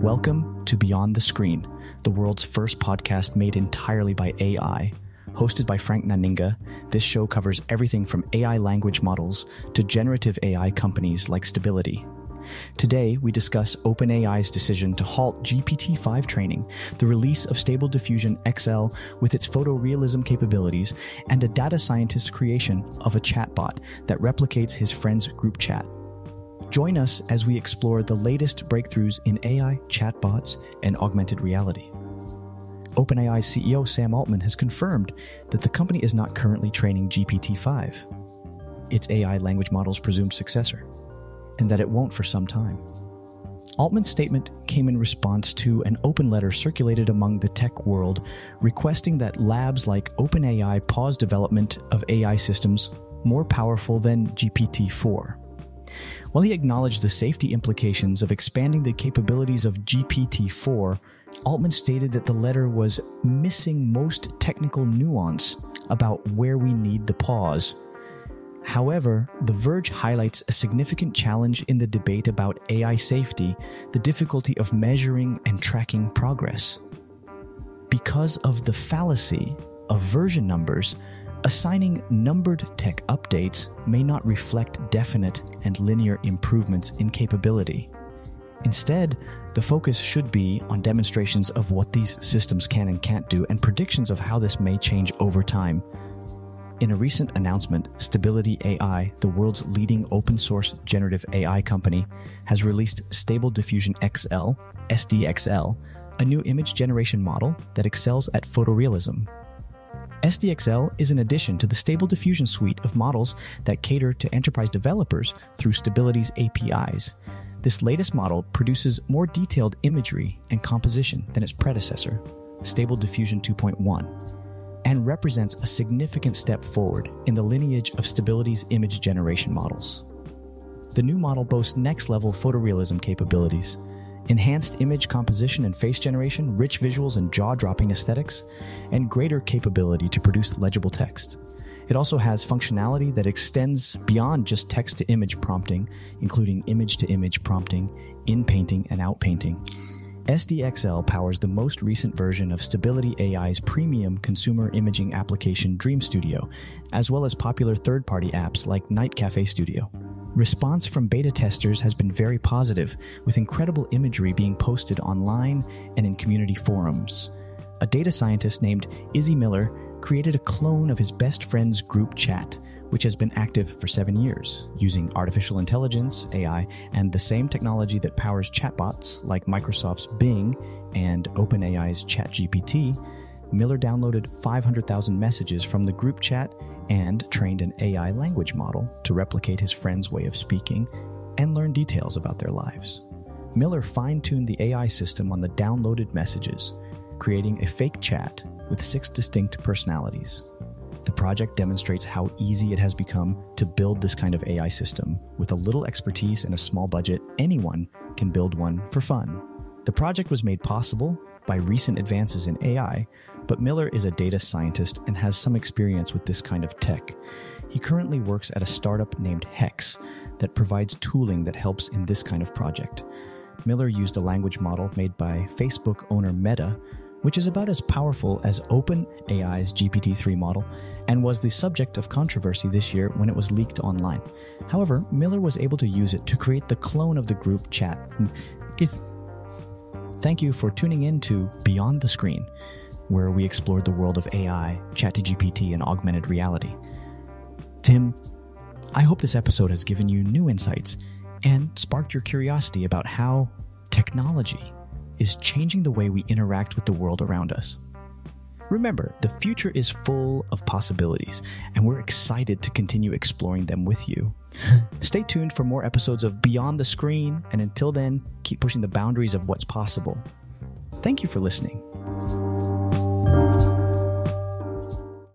Welcome to Beyond the Screen, the world's first podcast made entirely by AI. Hosted by Frank Naninga, this show covers everything from AI language models to generative AI companies like Stability. Today, we discuss OpenAI's decision to halt GPT 5 training, the release of Stable Diffusion XL with its photorealism capabilities, and a data scientist's creation of a chatbot that replicates his friend's group chat. Join us as we explore the latest breakthroughs in AI, chatbots, and augmented reality. OpenAI CEO Sam Altman has confirmed that the company is not currently training GPT 5, its AI language model's presumed successor, and that it won't for some time. Altman's statement came in response to an open letter circulated among the tech world requesting that labs like OpenAI pause development of AI systems more powerful than GPT 4. While he acknowledged the safety implications of expanding the capabilities of GPT 4, Altman stated that the letter was missing most technical nuance about where we need the pause. However, The Verge highlights a significant challenge in the debate about AI safety the difficulty of measuring and tracking progress. Because of the fallacy of version numbers, assigning numbered tech updates may not reflect definite and linear improvements in capability. Instead, the focus should be on demonstrations of what these systems can and can't do and predictions of how this may change over time. In a recent announcement, Stability AI, the world's leading open source generative AI company, has released Stable Diffusion XL, SDXL, a new image generation model that excels at photorealism. SDXL is an addition to the Stable Diffusion suite of models that cater to enterprise developers through Stability's APIs. This latest model produces more detailed imagery and composition than its predecessor, Stable Diffusion 2.1, and represents a significant step forward in the lineage of Stability's image generation models. The new model boasts next level photorealism capabilities, enhanced image composition and face generation, rich visuals and jaw dropping aesthetics, and greater capability to produce legible text. It also has functionality that extends beyond just text to image prompting, including image to image prompting, in painting, and out painting. SDXL powers the most recent version of Stability AI's premium consumer imaging application Dream Studio, as well as popular third party apps like Night Cafe Studio. Response from beta testers has been very positive, with incredible imagery being posted online and in community forums. A data scientist named Izzy Miller created a clone of his best friend's group chat, which has been active for seven years, using artificial intelligence, AI, and the same technology that powers chatbots like Microsoft's Bing and OpenAI's ChatGPT. Miller downloaded 500,000 messages from the group chat and trained an AI language model to replicate his friend's way of speaking and learn details about their lives. Miller fine tuned the AI system on the downloaded messages, creating a fake chat with six distinct personalities. The project demonstrates how easy it has become to build this kind of AI system. With a little expertise and a small budget, anyone can build one for fun. The project was made possible by recent advances in AI, but Miller is a data scientist and has some experience with this kind of tech. He currently works at a startup named Hex that provides tooling that helps in this kind of project. Miller used a language model made by Facebook owner Meta which is about as powerful as OpenAI's GPT 3 model and was the subject of controversy this year when it was leaked online. However, Miller was able to use it to create the clone of the group chat. It's... Thank you for tuning in to Beyond the Screen, where we explored the world of AI, ChatGPT, and augmented reality. Tim, I hope this episode has given you new insights and sparked your curiosity about how technology is changing the way we interact with the world around us. Remember, the future is full of possibilities, and we're excited to continue exploring them with you. Stay tuned for more episodes of Beyond the Screen, and until then, keep pushing the boundaries of what's possible. Thank you for listening.